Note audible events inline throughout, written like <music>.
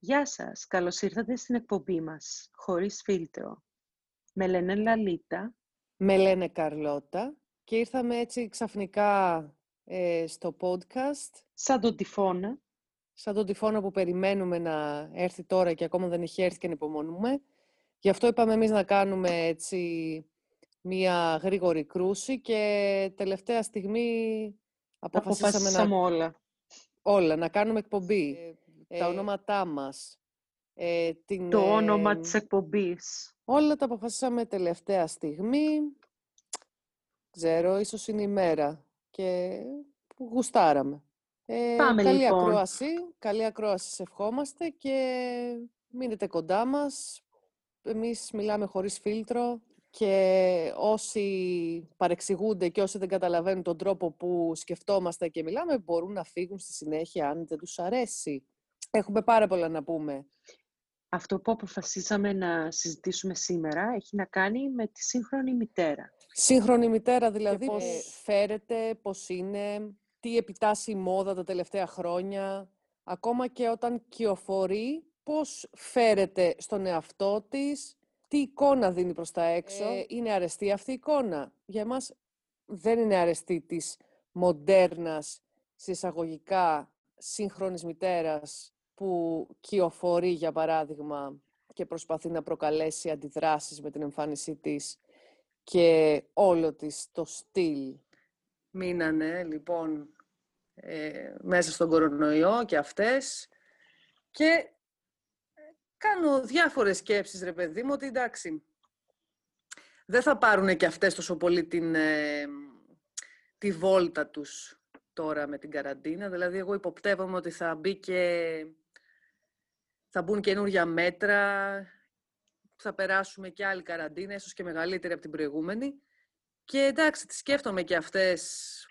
Γεια σας, καλώς ήρθατε στην εκπομπή μας, χωρίς φίλτρο. Με λένε Λαλίτα. Με λένε Καρλώτα και ήρθαμε έτσι ξαφνικά ε, στο podcast. Σαν τον τυφώνα. Σαν τον τυφώνα που περιμένουμε να έρθει τώρα και ακόμα δεν έχει έρθει και ανυπομονούμε. Γι' αυτό είπαμε εμείς να κάνουμε έτσι μία γρήγορη κρούση και τελευταία στιγμή αποφασίσαμε να... όλα. Όλα, να κάνουμε εκπομπή. Ε, τα ε, ονόματά μας. Ε, την, το όνομα της εκπομπής. Όλα τα αποφασίσαμε τελευταία στιγμή. Ξέρω, ίσως είναι η μέρα. Και γουστάραμε. Ε, Πάμε καλή λοιπόν. ακρόαση. Καλή ακρόαση σε ευχόμαστε και μείνετε κοντά μας. Εμείς μιλάμε χωρίς φίλτρο και όσοι παρεξηγούνται και όσοι δεν καταλαβαίνουν τον τρόπο που σκεφτόμαστε και μιλάμε μπορούν να φύγουν στη συνέχεια αν δεν τους αρέσει. Έχουμε πάρα πολλά να πούμε. Αυτό που αποφασίσαμε να συζητήσουμε σήμερα έχει να κάνει με τη σύγχρονη μητέρα. Σύγχρονη μητέρα δηλαδή, πώς ε, φέρεται, πώς είναι, τι επιτάσσει η μόδα τα τελευταία χρόνια, ακόμα και όταν κυοφορεί, πώς φέρεται στον εαυτό της, τι εικόνα δίνει προς τα έξω. Ε, είναι αρεστή αυτή η εικόνα; Για εμάς δεν είναι αρεστή της μοντέρνας, συσσαγωγικά σύγχρονης μητέρας που κυοφορεί, για παράδειγμα, και προσπαθεί να προκαλέσει αντιδράσεις με την εμφάνισή της και όλο της το στυλ. Μείνανε, λοιπόν, ε, μέσα στον κορονοϊό και αυτές και κάνω διάφορες σκέψεις, ρε παιδί μου, ότι εντάξει, δεν θα πάρουν και αυτές τόσο πολύ την, ε, τη βόλτα τους τώρα με την καραντίνα. Δηλαδή, εγώ υποπτεύομαι ότι θα μπει και θα μπουν καινούργια μέτρα, θα περάσουμε και άλλη καραντίνα, ίσως και μεγαλύτερη από την προηγούμενη. Και εντάξει, τις σκέφτομαι και αυτές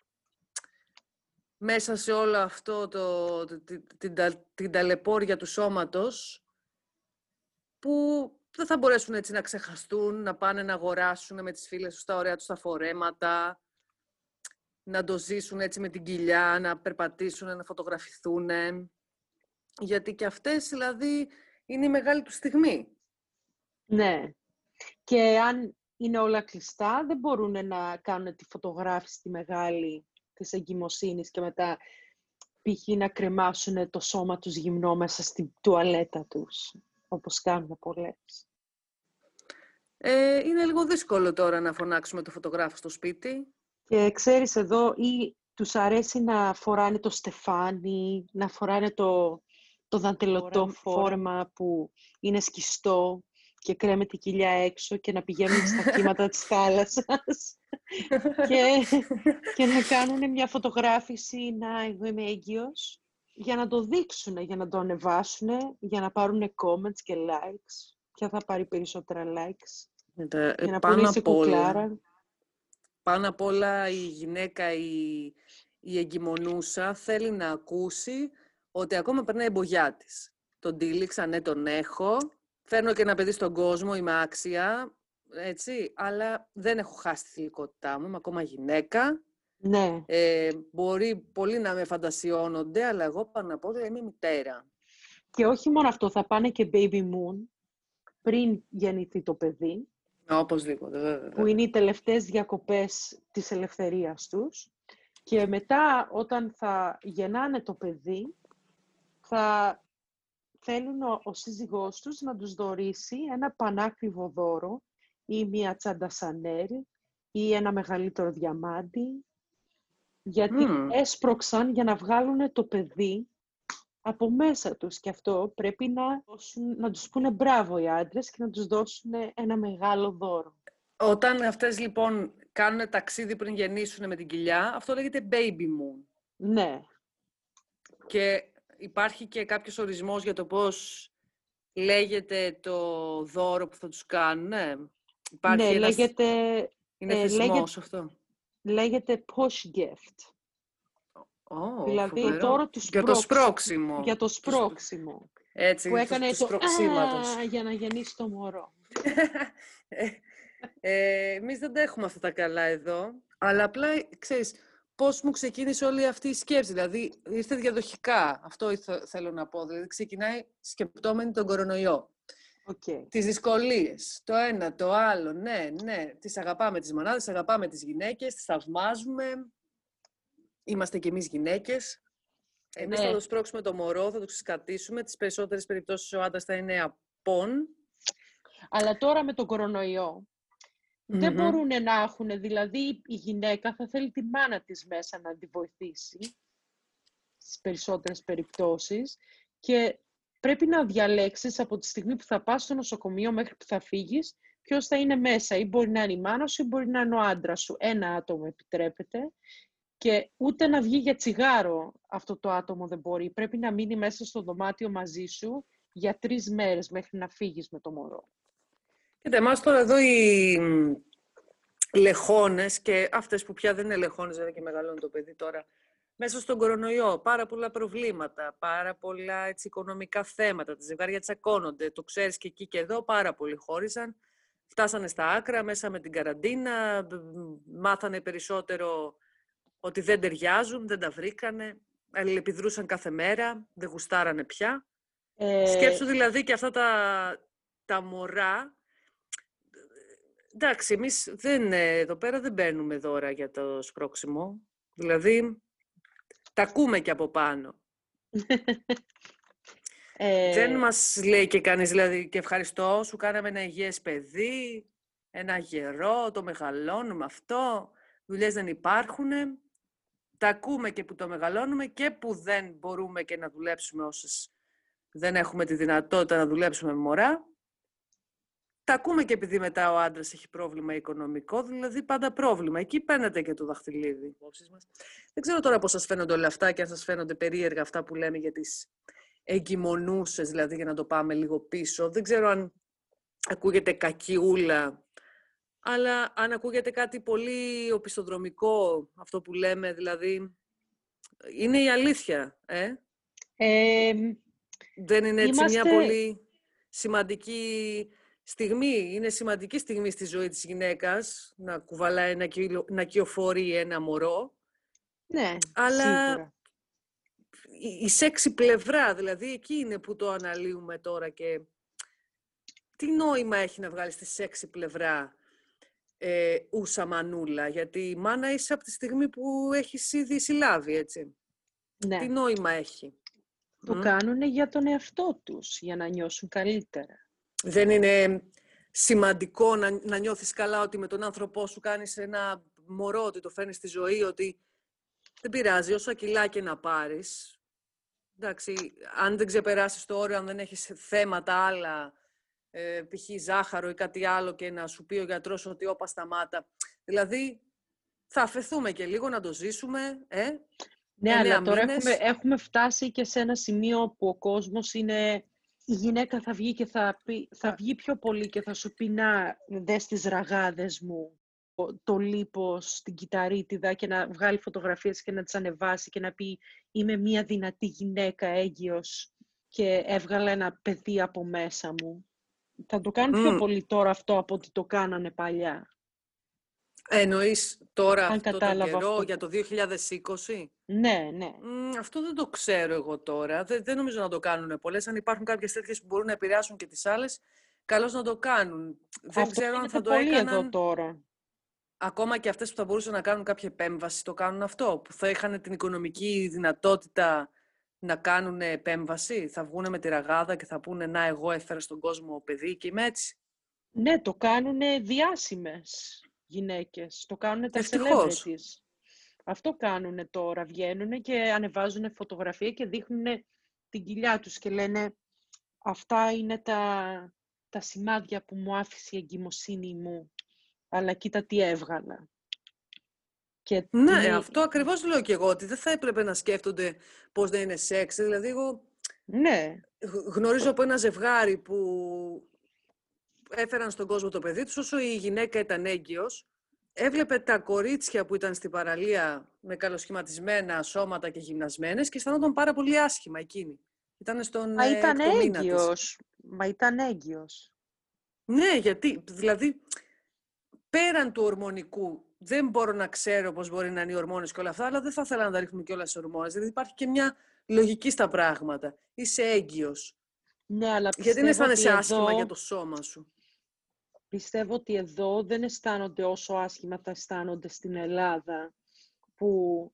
μέσα σε όλο αυτό το, την, την, ταλαιπώρια του σώματος, που δεν θα μπορέσουν έτσι να ξεχαστούν, να πάνε να αγοράσουν με τις φίλες τους τα ωραία τους τα φορέματα, να το ζήσουν έτσι με την κοιλιά, να περπατήσουν, να φωτογραφηθούν. Γιατί και αυτές, δηλαδή, είναι η μεγάλη τους στιγμή. Ναι. Και αν είναι όλα κλειστά, δεν μπορούν να κάνουν τη φωτογράφηση τη μεγάλη της εγκυμοσύνης και μετά π.χ. να κρεμάσουν το σώμα τους γυμνό μέσα στην τουαλέτα τους, όπως κάνουν πολλές. Ε, είναι λίγο δύσκολο τώρα να φωνάξουμε το φωτογράφο στο σπίτι. Και ξέρεις εδώ, ή τους αρέσει να φοράνε το στεφάνι, να φοράνε το, το δαντελωτό φόρμα που είναι σκιστό και κρέμεται η κοιλιά έξω και να πηγαίνουν στα κύματα της <laughs> θάλασσας και, και να κάνουν μια φωτογράφηση να εγώ είμαι έγκυος για να το δείξουν, για να το ανεβάσουν, για να πάρουν comments και likes. Ποια θα πάρει περισσότερα likes; Ε, για να πάνω απ' όλα, πάνω απ' όλα η γυναίκα, η, η εγκυμονούσα θέλει να ακούσει ότι ακόμα περνάει η μπογιά της. Τον τύλιξα, ναι, τον έχω. Φέρνω και ένα παιδί στον κόσμο, είμαι άξια, έτσι, αλλά δεν έχω χάσει τη θηλυκότητά μου, είμαι ακόμα γυναίκα. Ναι. Ε, μπορεί πολλοί να με φαντασιώνονται, αλλά εγώ πάνω απ' όλα είμαι μητέρα. Και όχι μόνο αυτό, θα πάνε και baby moon πριν γεννηθεί το παιδί. Οπωσδήποτε, βέβαια. Που είναι οι τελευταίες διακοπές της ελευθερίας τους. Και μετά, όταν θα γεννάνε το παιδί, θα θέλουν ο, ο σύζυγός τους να τους δωρήσει ένα πανάκριβο δώρο ή μία τσάντα σανέρ ή ένα μεγαλύτερο διαμάντι, γιατί έσπρωξαν για να βγάλουν το παιδί από μέσα τους και αυτό πρέπει να, να τους πούνε μπράβο οι άντρες και να τους δώσουν ένα μεγάλο δώρο. Όταν αυτές λοιπόν κάνουν ταξίδι πριν γεννήσουν με την κοιλιά, αυτό λέγεται baby moon. Ναι. Και υπάρχει και κάποιος ορισμός για το πώς λέγεται το δώρο που θα τους κάνουν, ναι. Υπάρχει ναι, λέγεται... Είναι ε, λέγεται, αυτό. Λέγεται push gift. Oh, δηλαδή το δώρο τους Για το σπρώξιμο. Για το σπρώξιμο. Έτσι, που έκανε το α, για να γεννήσει το μωρό. <laughs> ε, ε, εμείς δεν τα έχουμε αυτά τα καλά εδώ, αλλά απλά, ξέρεις, πώς μου ξεκίνησε όλη αυτή η σκέψη. Δηλαδή, ήρθε διαδοχικά. Αυτό θέλω να πω. Δηλαδή, ξεκινάει σκεπτόμενη τον κορονοϊό. Okay. Τις δυσκολίες, το ένα, το άλλο, ναι, ναι. Τις αγαπάμε τις μονάδες, αγαπάμε τις γυναίκες, τις θαυμάζουμε. Είμαστε κι εμείς γυναίκες. Εμείς ναι. θα το σπρώξουμε το μωρό, θα το ξεσκατήσουμε. Τις περισσότερες περιπτώσεις ο άντρας θα είναι απόν. Αλλά τώρα με τον κορονοϊό, δεν μπορούν να έχουν, δηλαδή η γυναίκα θα θέλει τη μάνα της μέσα να τη βοηθήσει στις περισσότερες περιπτώσεις και πρέπει να διαλέξεις από τη στιγμή που θα πας στο νοσοκομείο μέχρι που θα φύγεις ποιος θα είναι μέσα. Ή μπορεί να είναι η μάνα σου ή μπορεί να είναι ο άντρας σου. Ένα άτομο επιτρέπεται και ούτε να βγει για τσιγάρο αυτό το άτομο δεν μπορεί. Πρέπει να μείνει μέσα στο δωμάτιο μαζί σου για τρεις μέρες μέχρι να φύγεις με το μωρό. Κοίτα, εμάς τώρα εδώ οι λεχόνες και αυτές που πια δεν είναι λεχόνες, βέβαια και μεγαλώνει το παιδί τώρα, μέσα στον κορονοϊό, πάρα πολλά προβλήματα, πάρα πολλά έτσι, οικονομικά θέματα, τα ζευγάρια τσακώνονται, το ξέρεις και εκεί και εδώ, πάρα πολλοί χώρισαν. Φτάσανε στα άκρα μέσα με την καραντίνα, μάθανε περισσότερο ότι δεν ταιριάζουν, δεν τα βρήκανε, αλληλεπιδρούσαν κάθε μέρα, δεν γουστάρανε πια. Ε... Σκέψου δηλαδή και αυτά τα, τα μωρά Εντάξει, εμείς δεν, ε, εδώ πέρα δεν παίρνουμε δώρα για το σπρώξιμο. Δηλαδή, τα ακούμε και από πάνω. Ε... Δεν μας λέει και κανείς, δηλαδή, και ευχαριστώ, σου κάναμε ένα υγιές παιδί, ένα γερό, το μεγαλώνουμε αυτό, δουλειές δεν υπάρχουν. Τα ακούμε και που το μεγαλώνουμε και που δεν μπορούμε και να δουλέψουμε όσες δεν έχουμε τη δυνατότητα να δουλέψουμε με μωρά. Τα ακούμε και επειδή μετά ο άντρας έχει πρόβλημα οικονομικό, δηλαδή πάντα πρόβλημα. Εκεί παίρνετε και το δαχτυλίδι. Δεν ξέρω τώρα πώς σας φαίνονται όλα αυτά και αν σας φαίνονται περίεργα αυτά που λέμε για τις εγκυμονούσες, δηλαδή για να το πάμε λίγο πίσω. Δεν ξέρω αν ακούγεται κακιούλα, αλλά αν ακούγεται κάτι πολύ οπισθοδρομικό, αυτό που λέμε, δηλαδή, είναι η αλήθεια, ε; ε Δεν είναι έτσι μια πολύ σημαντική στιγμή, είναι σημαντική στιγμή στη ζωή της γυναίκας να κουβαλάει, να, κυλο, να κυοφορεί ένα μωρό. Ναι, Αλλά Η, η σεξι πλευρά, δηλαδή εκεί είναι που το αναλύουμε τώρα και τι νόημα έχει να βγάλεις τη σεξι πλευρά ε, ούσα μανούλα, γιατί η μάνα είσαι από τη στιγμή που έχεις ήδη συλλάβει, έτσι. Ναι. Τι νόημα έχει. Το mm? κάνουν για τον εαυτό τους, για να νιώσουν καλύτερα δεν είναι σημαντικό να, να νιώθεις καλά ότι με τον άνθρωπό σου κάνεις ένα μωρό, ότι το φέρνεις στη ζωή, ότι δεν πειράζει, όσα κιλά και να πάρεις. Εντάξει, αν δεν ξεπεράσεις το όριο, αν δεν έχεις θέματα άλλα, ε, π.χ. ζάχαρο ή κάτι άλλο και να σου πει ο γιατρός ότι όπα σταμάτα. Δηλαδή, θα αφαιθούμε και λίγο να το ζήσουμε, ε, Ναι, αλλά τώρα έχουμε, έχουμε φτάσει και σε ένα σημείο που ο κόσμος είναι η γυναίκα θα βγει και θα, πει, θα βγει πιο πολύ και θα σου πει να δες τις ραγάδες μου, το λίπος, την κυταρίτιδα και να βγάλει φωτογραφίες και να τις ανεβάσει και να πει είμαι μια δυνατή γυναίκα έγκυος και έβγαλα ένα παιδί από μέσα μου. Θα το κάνουν πιο πολύ τώρα αυτό από ότι το κάνανε παλιά. Εννοείς τώρα αυτό το καιρό για το 2020. Ναι, ναι. αυτό δεν το ξέρω εγώ τώρα. Δεν, δεν νομίζω να το κάνουν πολλές. Αν υπάρχουν κάποιες τέτοιες που μπορούν να επηρεάσουν και τις άλλες, καλώς να το κάνουν. Δεν ξέρω αν θα το έκαναν... εδώ τώρα. Ακόμα και αυτές που θα μπορούσαν να κάνουν κάποια επέμβαση, το κάνουν αυτό. Που θα είχαν την οικονομική δυνατότητα να κάνουν επέμβαση. Θα βγουν με τη ραγάδα και θα πούνε «Να, εγώ έφερα στον κόσμο παιδί και είμαι έτσι». Ναι, το κάνουν διάσημες γυναίκες. Το κάνουν τα celebrities. Αυτό κάνουν τώρα. Βγαίνουν και ανεβάζουν φωτογραφία και δείχνουν την κοιλιά τους και λένε αυτά είναι τα, τα σημάδια που μου άφησε η εγκυμοσύνη μου. Αλλά κοίτα τι έβγαλα. Και ναι, αυτό ακριβώς λέω και εγώ, ότι δεν θα έπρεπε να σκέφτονται πώς δεν είναι σεξ. Δηλαδή, εγώ ναι. γνωρίζω από ένα ζευγάρι που έφεραν στον κόσμο το παιδί τους, όσο η γυναίκα ήταν έγκυος, έβλεπε τα κορίτσια που ήταν στην παραλία με καλοσχηματισμένα σώματα και γυμνασμένες και αισθανόταν πάρα πολύ άσχημα εκείνη. Ήταν στον Μα ε, ήταν έγκυος. Μα ήταν έγκυος. Ναι, γιατί, δηλαδή, πέραν του ορμονικού, δεν μπορώ να ξέρω πώς μπορεί να είναι οι ορμόνες και όλα αυτά, αλλά δεν θα ήθελα να τα ρίχνουμε και όλα στις ορμόνες, δηλαδή υπάρχει και μια λογική στα πράγματα. Είσαι έγκυος. Ναι, αλλά Γιατί δεν αισθάνεσαι ότι άσχημα εδώ- για το σώμα σου; Πιστεύω ότι εδώ δεν αισθάνονται όσο άσχημα θα αισθάνονται στην Ελλάδα, που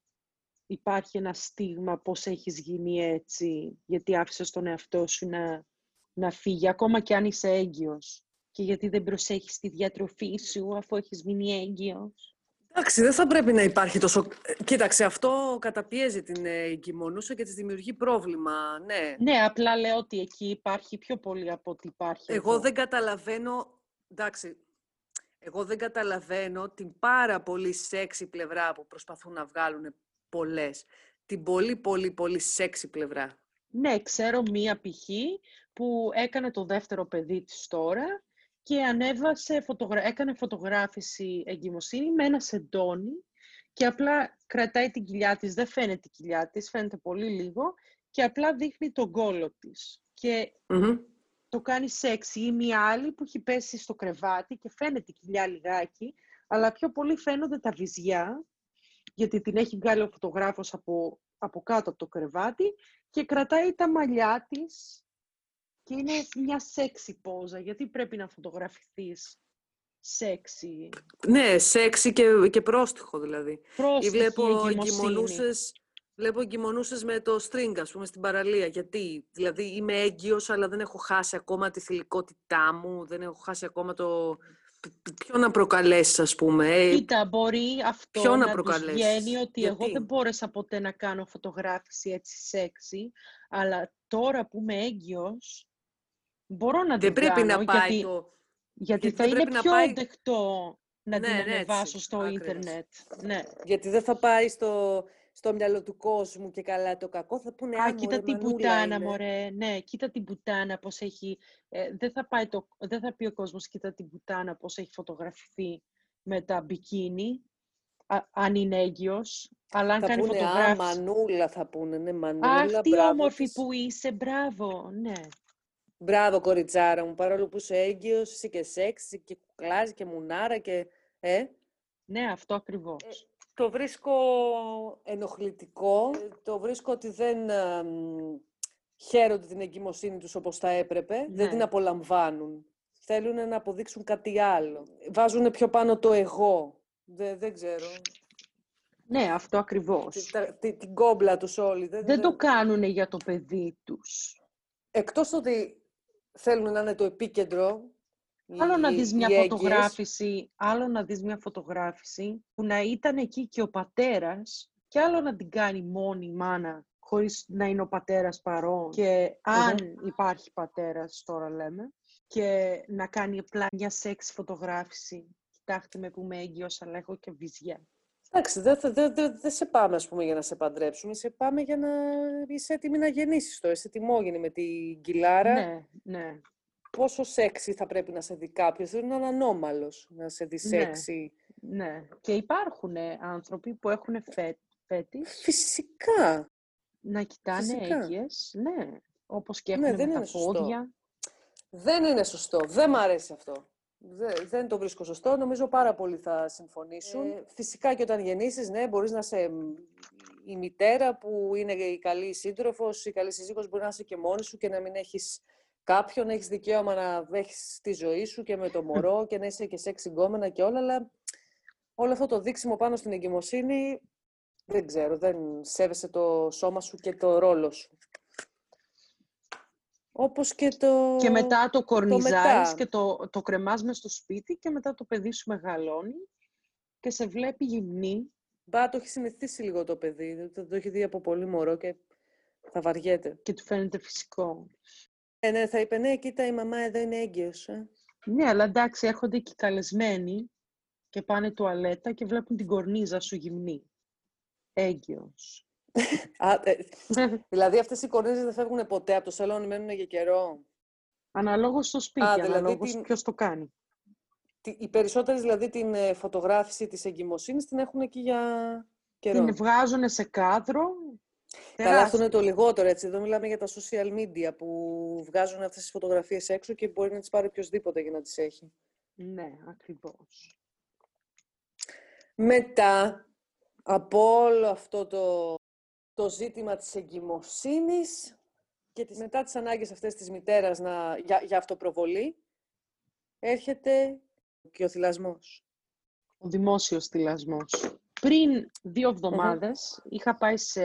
υπάρχει ένα στίγμα πώς έχεις γίνει έτσι, γιατί άφησες τον εαυτό σου να, να φύγει, ακόμα και αν είσαι έγκυος. Και γιατί δεν προσέχεις τη διατροφή σου αφού έχεις μείνει έγκυος. Εντάξει, δεν θα πρέπει να υπάρχει τόσο... Ε, Κοίταξε, αυτό καταπιέζει την ε, εγκυμονούσα και της δημιουργεί πρόβλημα, ναι. Ναι, απλά λέω ότι εκεί υπάρχει πιο πολύ από ότι υπάρχει Εγώ εδώ. δεν καταλαβαίνω, εντάξει, εγώ δεν καταλαβαίνω την πάρα πολύ σεξι πλευρά που προσπαθούν να βγάλουν πολλές. Την πολύ πολύ πολύ σεξι πλευρά. Ναι, ξέρω μία π.χ. που έκανε το δεύτερο παιδί της τώρα και ανέβασε, φωτογρα... έκανε φωτογράφηση εγκυμοσύνη με ένα σεντόνι και απλά κρατάει την κοιλιά της, δεν φαίνεται η κοιλιά της, φαίνεται πολύ λίγο και απλά δείχνει τον κόλο της. Και Μμμ. Το κάνει σεξι ή μία άλλη που έχει πέσει στο κρεβάτι και φαίνεται η κοιλιά λιγάκι, αλλά πιο πολύ φαίνονται τα βυζιά, γιατί την έχει βγάλει ο φωτογράφος από, από κάτω από το κρεβάτι και κρατάει τα μαλλιά της και είναι μια σεξι πόζα, γιατί πρέπει να φωτογραφηθείς σεξι; Ναι, σεξι και, και πρόστιχο δηλαδή. Ή Πρόστιχη βλέπω εγκυμοσύνη. εγκυμονούσες, βλέπω εγκυμονούσες με το string, ας πούμε, στην παραλία. Γιατί, δηλαδή είμαι έγκυος, αλλά δεν έχω χάσει ακόμα τη θηλυκότητά μου, δεν έχω χάσει ακόμα το... Ποιο να προκαλέσεις, ας πούμε. ε, Κοίτα, μπορεί αυτό Ποιο να να, τους προκαλέσεις, βγαίνει ότι εγώ γιατί; δεν μπόρεσα ποτέ να κάνω φωτογράφηση έτσι σεξι, αλλά τώρα που είμαι έγκυος, μπορώ να δεν την πρέπει κάνω, να πάει γιατί, το... γιατί γιατί θα δεν είναι πρέπει να πιο πάει- δεκτό να Ναι, την ναι, έτσι, ανεβάσω στο ακριβώς. ίντερνετ. Ναι. Γιατί δεν θα πάει στο, στο μυαλό του κόσμου και καλά το κακό. Θα πούνε, Α, α, κοίτα μωρέ, την μανούλα πουτάνα, είναι». μωρέ. Ναι, κοίτα την πουτάνα πώς έχει... ε, δεν, θα πάει το, δεν θα πει ο κόσμος, κοίτα την πουτάνα πώς έχει φωτογραφηθεί με τα μπικίνι, α- αν είναι έγκυος. Αλλά αν Θα κάνει πούνε, α, φωτογράφηση... μανούλα θα πούνε, ναι, μανούλα, Αχ, τι μπράβο όμορφη της. που είσαι, μπράβο, ναι. Μπράβο, κοριτσάρα μου, παρόλο που είσαι έγκυος, είσαι και σεξι και κουκλάζει και μουνάρα και... Ε, Ναι, αυτό ακριβώς. Το βρίσκω ενοχλητικό, ε, το βρίσκω ότι δεν ε, μ, χαίρονται την εγκυμοσύνη τους όπως θα έπρεπε, δεν Ναι. την απολαμβάνουν. Θέλουν να αποδείξουν κάτι άλλο. Βάζουν πιο πάνω το εγώ. Δεν, δεν ξέρω. Ναι, αυτό ακριβώς. Τη- τα- τη- την κόμπλα τους όλοι. Δεν, Δεν το κάνουν για το παιδί τους. Εκτός ότι θέλουν να είναι το επίκεντρο, Άλλο να οι- δεις οι μια έγκυες. φωτογράφηση, άλλο να δεις μια φωτογράφηση που να ήταν εκεί και ο πατέρας και άλλο να την κάνει μόνη η μάνα χωρίς να είναι ο πατέρας παρόν και αν υπάρχει πατέρας τώρα λέμε και να κάνει απλά μια σεξ φωτογράφηση. Κοιτάξτε με που είμαι έγκυος αλλά έχω και βυζιά. Εντάξει, δεν δεν- δεν- δεν- δεν σε πάμε ας πούμε, για να σε παντρέψουμε, σε πάμε για να είσαι έτοιμη να γεννήσεις τώρα. Είσαι τιμόγενη με την κιλάρα. Ναι, ναι. Πόσο σεξι θα πρέπει να σε δει κάποιος, δεν είναι ανώμαλος να σε δει Ναι. σεξι. Ναι. Και υπάρχουν άνθρωποι που έχουν φέ, φέτης Φυσικά. να κοιτάνε Φυσικά. έγκυες. Ναι. Όπως και Ναι, έχουν δεν με τα είναι σωστό. πόδια. Δεν είναι σωστό. Δεν μ' αρέσει αυτό. Δεν, δεν το βρίσκω σωστό. Νομίζω πάρα πολλοί θα συμφωνήσουν. Ε, φυσικά και όταν γεννήσεις, ναι, μπορείς να είσαι μ, η μητέρα που είναι η καλή σύντροφος, η καλή σύζυγος, μπορεί να είσαι και μόνη σου και να μην έχεις κάποιον, έχεις δικαίωμα να έχεις τη ζωή σου και με το μωρό και να είσαι και σεξ συγκόμενα και όλα, αλλά όλο αυτό το δείξιμο πάνω στην εγκυμοσύνη, δεν ξέρω, δεν σέβεσαι το σώμα σου και το ρόλο σου. Όπως και το... Και μετά το κορνιζάρεις μετά. και το, το κρεμάς μες στο σπίτι και μετά το παιδί σου μεγαλώνει και σε βλέπει γυμνή. Μπα, το έχει συνηθίσει λίγο το παιδί. Το, το έχει δει από πολύ μωρό και θα βαριέται. και του φαίνεται φυσικό. Ε, ναι, θα είπε, ναι, κοίτα, η μαμά εδώ είναι έγκυος. Ε. Ναι, αλλά εντάξει, έρχονται και οι καλεσμένοι και πάνε τουαλέτα και βλέπουν την κορνίζα σου γυμνή. Έγκυος. <laughs> Α, ε, <laughs> δηλαδή, αυτές οι κορνίζες δεν φεύγουν ποτέ από το σαλόνι, μένουν για καιρό. Αναλόγως στο σπίτι, Α, δηλαδή αναλόγως την- ποιος το κάνει. Τι- Οι περισσότερες, δηλαδή, την ε, φωτογράφηση της εγκυμοσύνης την έχουν εκεί για καιρό. Την βγάζουν σε κάδρο. Καλά, αυτό τεράστιο. είναι το λιγότερο, έτσι. Εδώ μιλάμε για τα social media που βγάζουν αυτές τις φωτογραφίες έξω και μπορεί να τις πάρει οποιοδήποτε για να τις έχει. Ναι, ακριβώς. Μετά από όλο αυτό το, το ζήτημα της εγκυμοσύνης και τις, μετά τις ανάγκες αυτές της μητέρας να, για, για αυτοπροβολή, έρχεται και ο θυλασμός. Ο δημόσιος θυλασμός. Πριν δύο είχα πάει σε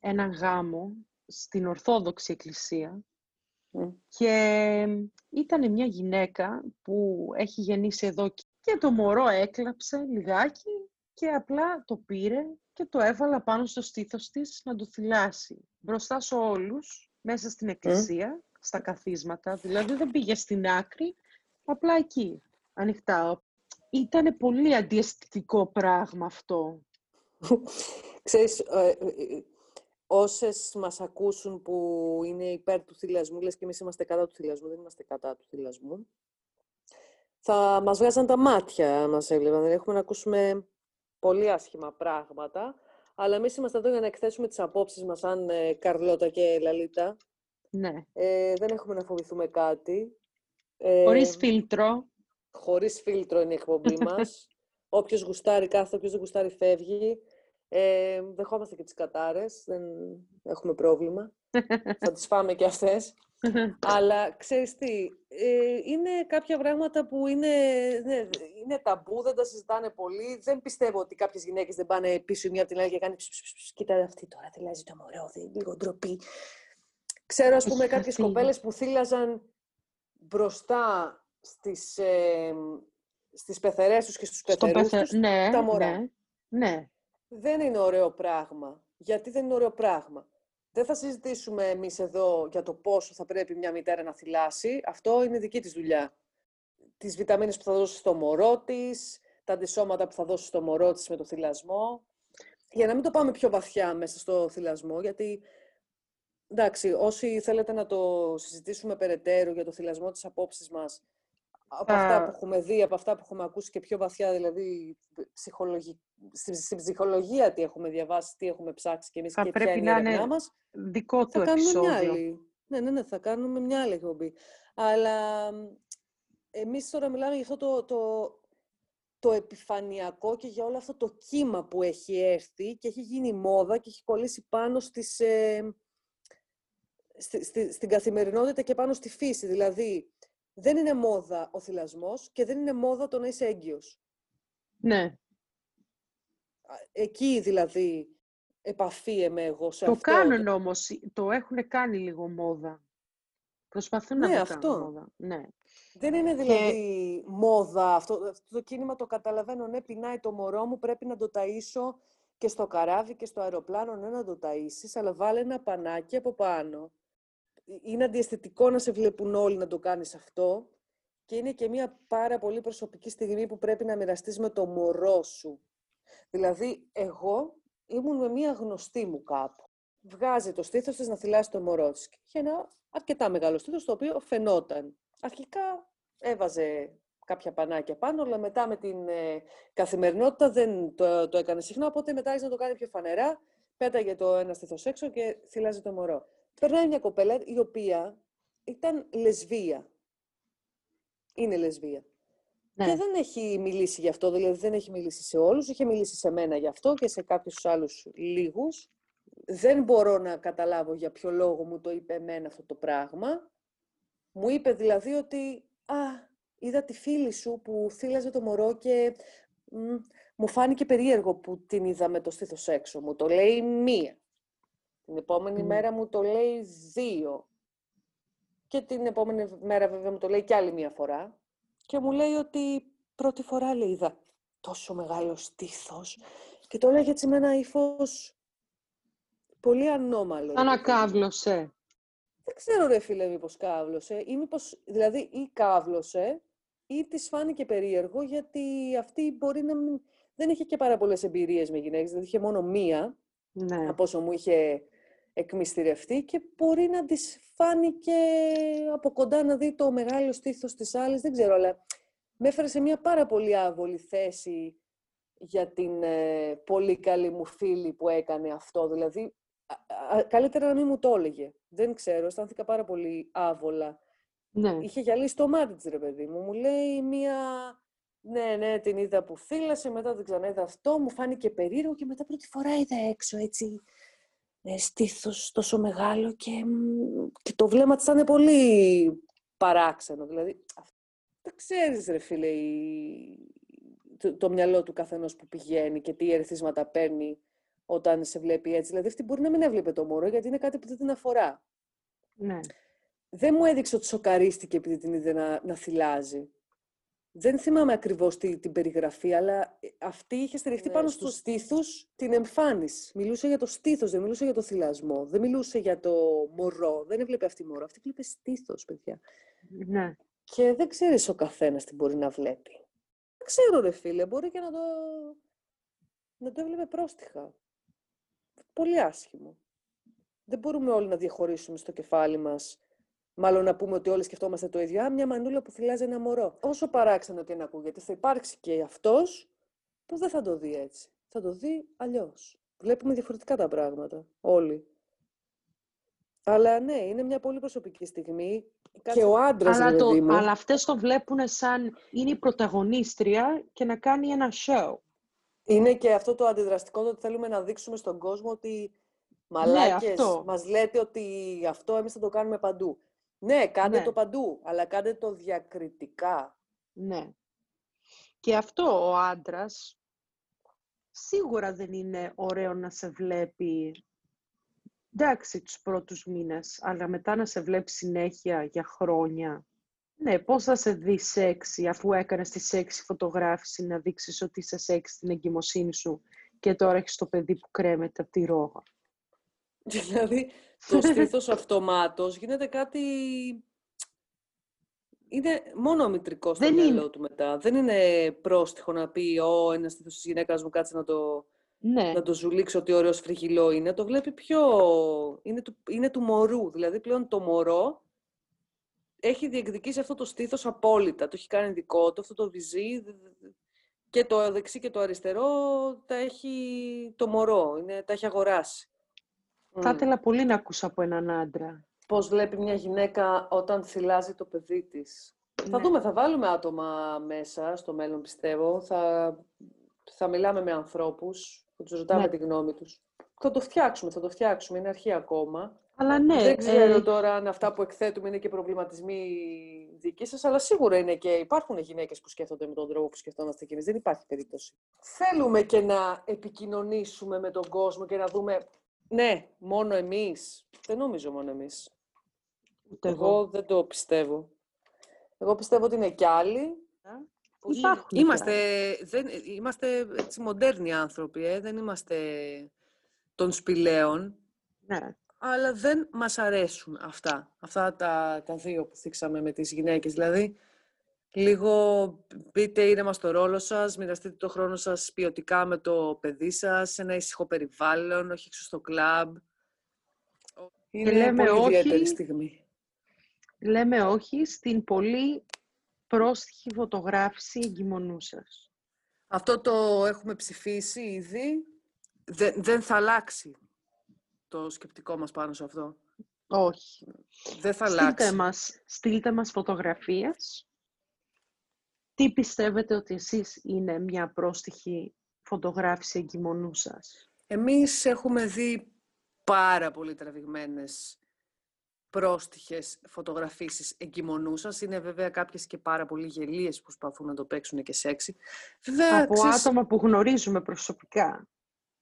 έναν γάμο στην Ορθόδοξη Εκκλησία και ήταν μια γυναίκα που έχει γεννήσει εδώ και το μωρό έκλαψε λιγάκι και απλά το πήρε και το έβαλα πάνω στο στήθος της να το θυλάσει. Μπροστά σε όλους, μέσα στην εκκλησία, στα καθίσματα, δηλαδή δεν πήγε στην άκρη, απλά εκεί, ανοιχτά. Ήτανε πολύ αντιαισθητικό πράγμα αυτό. Ξέρεις, ε, ε, όσες μας ακούσουν που είναι υπέρ του θυλασμού, λες και εμείς είμαστε κατά του θυλασμού, δεν είμαστε κατά του θυλασμού, θα μας βγάζαν τα μάτια μας έβλεπαν. Δηλαδή, έχουμε να ακούσουμε πολύ άσχημα πράγματα, αλλά εμείς είμαστε εδώ για να εκθέσουμε τις απόψεις μας σαν ε, Καρλώτα και Λαλίτα. Ναι. Ε, δεν έχουμε να φοβηθούμε κάτι. Ε, χωρίς φίλτρο. Χωρίς φίλτρο είναι η εκπομπή <laughs> μας. όποιος γουστάρει κάθε, όποιος δεν γουστάρει φεύγει. Ε, δεχόμαστε και τις κατάρες, δεν έχουμε πρόβλημα. <laughs> Θα τις φάμε και αυτές. <laughs> Αλλά ξέρεις τι, ε, είναι κάποια πράγματα που είναι, ναι, είναι ταμπού, δεν τα συζητάνε πολύ. Δεν πιστεύω ότι κάποιες γυναίκες δεν πάνε πίσω η μία από την άλλη και κάνει κοίτα αυτή τώρα θυλάζει το μωρό, λίγο ντροπή. Ξέρω, ας πούμε, κάποιες κοπέλες που θύλαζαν μπροστά στις, ε, στις πεθερές τους και στους πεθερούς τους ναι, τα μωρά. Ναι, ναι. Δεν είναι ωραίο πράγμα. Γιατί δεν είναι ωραίο πράγμα; Δεν θα συζητήσουμε εμείς εδώ για το πόσο θα πρέπει μια μητέρα να θυλάσει. Αυτό είναι δική της δουλειά. Τις βιταμίνες που θα δώσει στο μωρό της, τα αντισώματα που θα δώσει στο μωρό της με το θυλασμό. Για να μην το πάμε πιο βαθιά μέσα στο θυλασμό, γιατί εντάξει, όσοι θέλετε να το συζητήσουμε περαιτέρω για το θυλασμό της απόψης μας, από αυτά που έχουμε δει, από αυτά που έχουμε ακούσει και πιο βαθιά, δηλαδή ψυχολογική στην ψυχολογία τι έχουμε διαβάσει, τι έχουμε ψάξει και εμείς και ποια είναι η έρευνά μας. δικό του θα επεισόδιο. Κάνουμε μια άλλη. Ναι, ναι, ναι, θα κάνουμε μια άλλη εκπομπή. Αλλά εμείς τώρα μιλάμε για αυτό το, το, το επιφανειακό και για όλο αυτό το κύμα που έχει έρθει και έχει γίνει μόδα και έχει κολλήσει πάνω στις, ε, στη, στη, στην καθημερινότητα και πάνω στη φύση. Δηλαδή, δεν είναι μόδα ο θυλασμός και δεν είναι μόδα το να είσαι έγκυος. Ναι. Εκεί δηλαδή επαφίεμαι εγώ σε το αυτό. Το κάνουν όμως, το έχουν κάνει λίγο μόδα. Προσπαθούν ναι, να το αυτό. κάνουν μόδα. Ναι. Δεν είναι δηλαδή μόδα. Αυτό, αυτό το κίνημα το καταλαβαίνω. Ναι, πεινάει το μωρό μου, πρέπει να το ταΐσω και στο καράβι και στο αεροπλάνο, ναι, να το ταΐσεις, αλλά βάλε ένα πανάκι από πάνω. Είναι αντιαισθητικό να σε βλέπουν όλοι να το κάνεις αυτό και είναι και μια πάρα πολύ προσωπική στιγμή που πρέπει να μοιραστείς με το μωρό σου. Δηλαδή, εγώ ήμουν με μία γνωστή μου κάπου. Βγάζει το στήθος της να θυλάσει το μωρό της. Είχε ένα αρκετά μεγάλο στήθος, το οποίο φαινόταν. Αρχικά έβαζε κάποια πανάκια πάνω, αλλά μετά με την ε, καθημερινότητα δεν το, το έκανε συχνά, οπότε μετά άρχισε να το κάνει πιο φανερά, πέταγε το ένα στήθος έξω και θυλάζει το μωρό. Περνάει μια κοπέλα η οποία ήταν λεσβία. Είναι λεσβία. Και ναι. δεν έχει μιλήσει γι' αυτό, δηλαδή δεν έχει μιλήσει σε όλους, είχε μιλήσει σε μένα γι' αυτό και σε κάποιους άλλους λίγους. Δεν μπορώ να καταλάβω για ποιο λόγο μου το είπε εμένα αυτό το πράγμα. Μου είπε δηλαδή ότι, α, είδα τη φίλη σου που θύλαζε το μωρό και μου φάνηκε περίεργο που την είδα με το στήθος έξω. Μου το λέει μία. Την επόμενη μέρα μου το λέει δύο. Και την επόμενη μέρα βέβαια μου το λέει κι άλλη μία φορά και μου λέει ότι πρώτη φορά λέει, είδα τόσο μεγάλο στήθος και το έλεγε έτσι με ένα ύφος πολύ ανώμαλο. Ανακάβλωσε. Δεν ξέρω ρε φίλε μήπως κάβλωσε ή μήπως, δηλαδή ή κάβλωσε ή της φάνηκε περίεργο γιατί αυτή μπορεί να μην... Δεν είχε και πάρα πολλές εμπειρίες με γυναίκες, δηλαδή είχε μόνο μία ναι. από όσο μου είχε εκμυστηρευτεί και μπορεί να της φάνηκε από κοντά να δει το μεγάλο στήθος της άλλης, δεν ξέρω, αλλά με έφερε σε μια πάρα πολύ άβολη θέση για την ε, πολύ καλή μου φίλη που έκανε αυτό. Δηλαδή, καλύτερα να μην μου το έλεγε. Δεν ξέρω, αισθάνθηκα πάρα πολύ άβολα. Ναι. Είχε γυαλίσει το μάτι της, ρε παιδί μου. Μου λέει μια Ναι, ναι, την είδα που θύλασε, μετά την ξαναείδα αυτό, μου φάνηκε περίεργο και μετά πρώτη φορά είδα έξω έτσι ε, στήθος τόσο μεγάλο και, και το βλέμμα της ήταν πολύ παράξενο. Δηλαδή, δεν ξέρεις ρε φίλε το, το μυαλό του καθενός που πηγαίνει και τι ερεθίσματα παίρνει όταν σε βλέπει έτσι. Δηλαδή αυτή μπορεί να μην έβλεπε το μωρό γιατί είναι κάτι που δεν την αφορά. Ναι. Δεν μου έδειξε ότι σοκαρίστηκε επειδή την είδε να, να θυλάζει. Δεν θυμάμαι ακριβώς την περιγραφή, αλλά ε, αυτή είχε στηριχτεί ναι, πάνω στους στήθους την εμφάνιση. Μιλούσε για το στήθος, δεν μιλούσε για το θυλασμό. Δεν μιλούσε για το μωρό. Δεν έβλεπε αυτή μωρό. Αυτή έβλεπε στήθος, παιδιά. Ναι. Και δεν ξέρεις ο καθένας τι μπορεί να βλέπει. Δεν ξέρω ρε φίλε, μπορεί και να το, να το έβλεπε πρόστιχα. Πολύ άσχημο. Δεν μπορούμε όλοι να διαχωρίσουμε στο κεφάλι μας Μάλλον να πούμε ότι όλοι σκεφτόμαστε το ίδιο. Α, μια μανούλα που θυλάζει ένα μωρό. Όσο παράξενο και να ακούγεται, θα υπάρξει και αυτός που δεν θα το δει έτσι. Θα το δει αλλιώς. Βλέπουμε διαφορετικά τα πράγματα. Όλοι. Αλλά ναι, είναι μια πολύ προσωπική στιγμή. Και ο άντρας αλλά, το, μου. αλλά αυτές το βλέπουν σαν είναι η πρωταγωνίστρια και να κάνει ένα show. Είναι και αυτό το αντιδραστικό το ότι θέλουμε να δείξουμε στον κόσμο ότι μαλάκες, ναι, μας λέτε ότι αυτό εμείς θα το κάνουμε παντού. Ναι, κάντε ναι. το παντού, αλλά κάντε το διακριτικά. Ναι. Και αυτό ο άντρας σίγουρα δεν είναι ωραίο να σε βλέπει εντάξει τους πρώτους μήνες, αλλά μετά να σε βλέπει συνέχεια για χρόνια. Ναι, πώς θα σε δει σεξι αφού έκανες τη σεξι φωτογράφηση να δείξεις ότι είσαι σεξι στην εγκυμοσύνη σου και τώρα έχεις το παιδί που κρέμεται από τη ρόγα. <laughs> Δηλαδή, το στήθος αυτομάτως γίνεται κάτι... Είναι μόνο μητρικό στο μυαλό του μετά. Δεν είναι πρόστιχο να πει «Ω, ένας στήθος της γυναίκας μου, κάτσε να το, ναι. να το ζουλήξω, ότι ωραίο σφριγιλό είναι». Το βλέπει πιο... Είναι του, είναι του μωρού. Δηλαδή, πλέον το μωρό έχει διεκδικήσει αυτό το στήθος απόλυτα. Το έχει κάνει δικό του, αυτό το βυζί και το δεξί και το αριστερό τα έχει το μωρό, είναι, τα έχει αγοράσει. Θα ήθελα πολύ να ακούσω από έναν άντρα. Πώς βλέπει μια γυναίκα όταν θυλάζει το παιδί της. Θα ναι. δούμε, θα βάλουμε άτομα μέσα στο μέλλον, πιστεύω. Θα, θα μιλάμε με ανθρώπους, θα τους ρωτάμε ναι. τη γνώμη τους. Θα το φτιάξουμε, θα το φτιάξουμε. Είναι αρχή ακόμα. Αλλά ναι, Δεν ξέρω ε... τώρα αν αυτά που εκθέτουμε είναι και προβληματισμοί δικοί σας, αλλά σίγουρα είναι και υπάρχουν γυναίκες που σκέφτονται με τον τρόπο που σκεφτόμαστε κι εμείς. Δεν υπάρχει περίπτωση. Θέλουμε και να επικοινωνήσουμε με τον κόσμο και να δούμε ναι, μόνο εμείς. Δεν νομίζω μόνο εμείς. εγώ. δεν το πιστεύω. Εγώ πιστεύω ότι είναι κι άλλοι. είμαστε, δεν, είμαστε έτσι μοντέρνοι άνθρωποι, ε; δεν είμαστε των σπηλαίων. Ναι. Αλλά δεν μας αρέσουν αυτά. Αυτά τα, τα δύο που θίξαμε με τις γυναίκες. Δηλαδή, Λίγο μπείτε ήρεμα στο ρόλο σας, μοιραστείτε το χρόνο σας ποιοτικά με το παιδί σας, σε ένα ήσυχο περιβάλλον, όχι έξω στο κλαμπ. Είναι λέμε πολύ όχι, ιδιαίτερη στιγμή. Λέμε όχι στην πολύ πρόστιχη φωτογράφηση εγκυμονού σας. Αυτό το έχουμε ψηφίσει ήδη. Δεν, δεν θα αλλάξει το σκεπτικό μας πάνω σε αυτό. Όχι. Δεν θα στείλτε αλλάξει. Μας, στείλτε μας φωτογραφίες τι πιστεύετε ότι εσείς είναι μια πρόστιχη φωτογράφηση εγκυμονού σας; Εμείς έχουμε δει πάρα πολύ τραβηγμένες πρόστιχες φωτογραφίσεις εγκυμονού σας. Είναι βέβαια κάποιες και πάρα πολύ γελίες που προσπαθούν να το παίξουν και σεξι. Βέβαια, Από άτομα που γνωρίζουμε προσωπικά.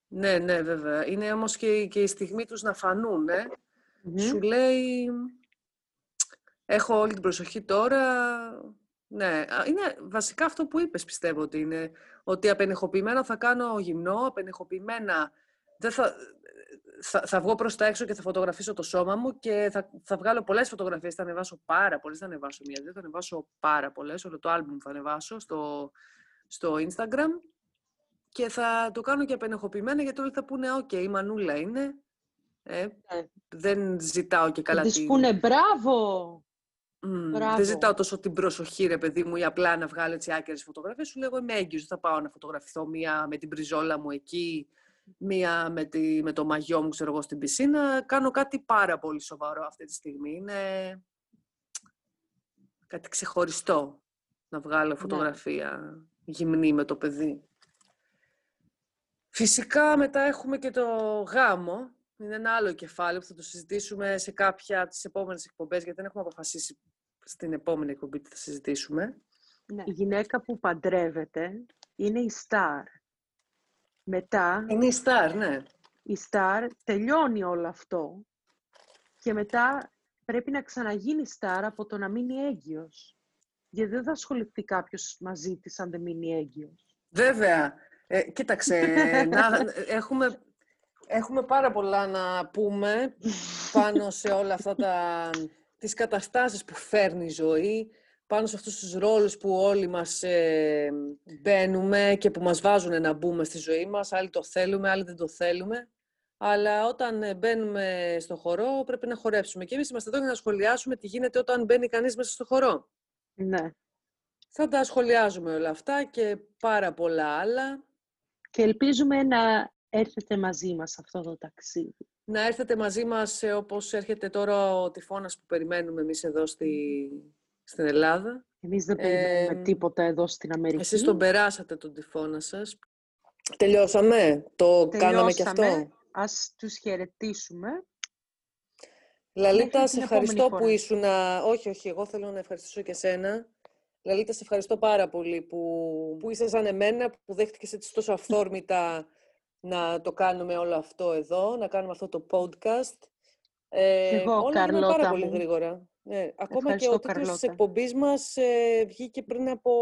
Ναι, ναι, βέβαια. Είναι όμως και, και η στιγμή τους να φανούν, ε. Σου λέει, έχω όλη την προσοχή τώρα, ναι, είναι βασικά αυτό που είπες πιστεύω ότι είναι. Ότι απενεχοποιημένα θα κάνω γυμνό, απενεχοποιημένα δεν θα, θα, θα βγω προς τα έξω και θα φωτογραφίσω το σώμα μου και θα, θα βγάλω πολλές φωτογραφίες, θα ανεβάσω πάρα πολλές, θα ανεβάσω μία, δεν θα ανεβάσω πάρα πολλές, όλο το άλμπουμ θα ανεβάσω στο, στο Instagram και θα το κάνω και απενεχοποιημένα γιατί όλοι θα πούνε «ΟΚ, η Μανούλα είναι, ε, ναι. δεν ζητάω και καλά της...» πούνε «Μπράβο!» Δεν ζητάω τόσο την προσοχή, ρε παιδί μου, ή απλά να βγάλω έτσι άκυρε φωτογραφίες. Σου λέω: Είμαι έγκυος. Θα πάω να φωτογραφηθώ μία με την πριζόλα μου εκεί, μία με, τη, με το μαγιό μου, ξέρω εγώ, στην πισίνα. Κάνω κάτι πάρα πολύ σοβαρό αυτή τη στιγμή. Είναι κάτι ξεχωριστό να βγάλω ναι. φωτογραφία. γυμνή με το παιδί. Φυσικά μετά έχουμε και το γάμο. Είναι ένα άλλο κεφάλαιο που θα το συζητήσουμε σε κάποια από τις επόμενες εκπομπές, γιατί δεν έχουμε αποφασίσει στην επόμενη εκπομπή τι θα συζητήσουμε. Ναι. Η γυναίκα που παντρεύεται είναι η Σταρ. Μετά... Είναι η Σταρ, ναι. Η Σταρ τελειώνει όλο αυτό και μετά πρέπει να ξαναγίνει Σταρ από το να μείνει έγκυος. Γιατί δεν θα ασχοληθεί κάποιος μαζί της αν δεν μείνει έγκυος. Βέβαια. Ε, κοίταξε, να, <laughs> έχουμε, έχουμε πάρα πολλά να πούμε πάνω σε όλα αυτά τα, τις καταστάσεις που φέρνει η ζωή, πάνω σε αυτούς τους ρόλους που όλοι μας ε, μπαίνουμε και που μας βάζουν να μπούμε στη ζωή μας. Άλλοι το θέλουμε, άλλοι δεν το θέλουμε. Αλλά όταν ε, μπαίνουμε στο χορό πρέπει να χορέψουμε. Και εμείς είμαστε εδώ για να σχολιάσουμε τι γίνεται όταν μπαίνει κανείς μέσα στο χορό. Ναι. Θα τα σχολιάζουμε όλα αυτά και πάρα πολλά άλλα. Και ελπίζουμε να έρθετε μαζί μας αυτό το ταξίδι. Να έρθετε μαζί μας ε, όπως έρχεται τώρα ο τυφώνας που περιμένουμε εμείς εδώ στη, στην Ελλάδα. Εμείς δεν περιμένουμε τίποτα εδώ στην Αμερική. Εσείς τον περάσατε τον τυφώνα σας. Τελειώσαμε; Το κάναμε και αυτό; Ας τους χαιρετήσουμε. Λαλίτα, σε ευχαριστώ που ήσουν... Όχι, όχι, εγώ θέλω να ευχαριστήσω και σένα. Λαλίτα, σε ευχαριστώ πάρα πολύ που, που είσαι σαν εμένα, που δέχτηκες έτσι τόσο αυθόρμητα να το κάνουμε όλο αυτό εδώ, να κάνουμε αυτό το podcast. Ε, εγώ, όλα Καρλώτα πάρα πολύ γρήγορα. Ναι, ακόμα και ο τίτλος της εκπομπής μας ε, βγήκε πριν από,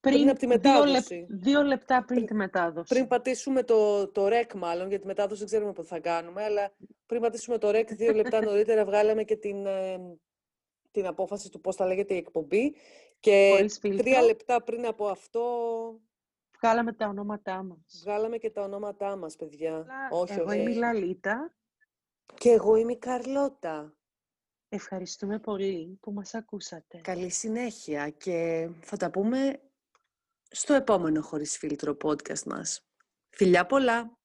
πριν, πριν από τη μετάδοση. Δύο, λεπτά πριν, τη μετάδοση. Πριν πατήσουμε το, το REC μάλλον, γιατί μετάδοση δεν ξέρουμε πότε θα κάνουμε, αλλά πριν πατήσουμε το REC δύο λεπτά <laughs> νωρίτερα βγάλαμε και την, ε, την απόφαση του πώς θα λέγεται η εκπομπή. Και τρία λεπτά πριν από αυτό... Βγάλαμε τα ονόματά μας. Βγάλαμε και τα ονόματά μας, παιδιά. όχι, εγώ είμαι η Λαλίτα. Και εγώ είμαι η Καρλώτα. Ευχαριστούμε πολύ που μας ακούσατε. Καλή συνέχεια και θα τα πούμε στο επόμενο Χωρίς Φίλτρο podcast μας. Φιλιά πολλά!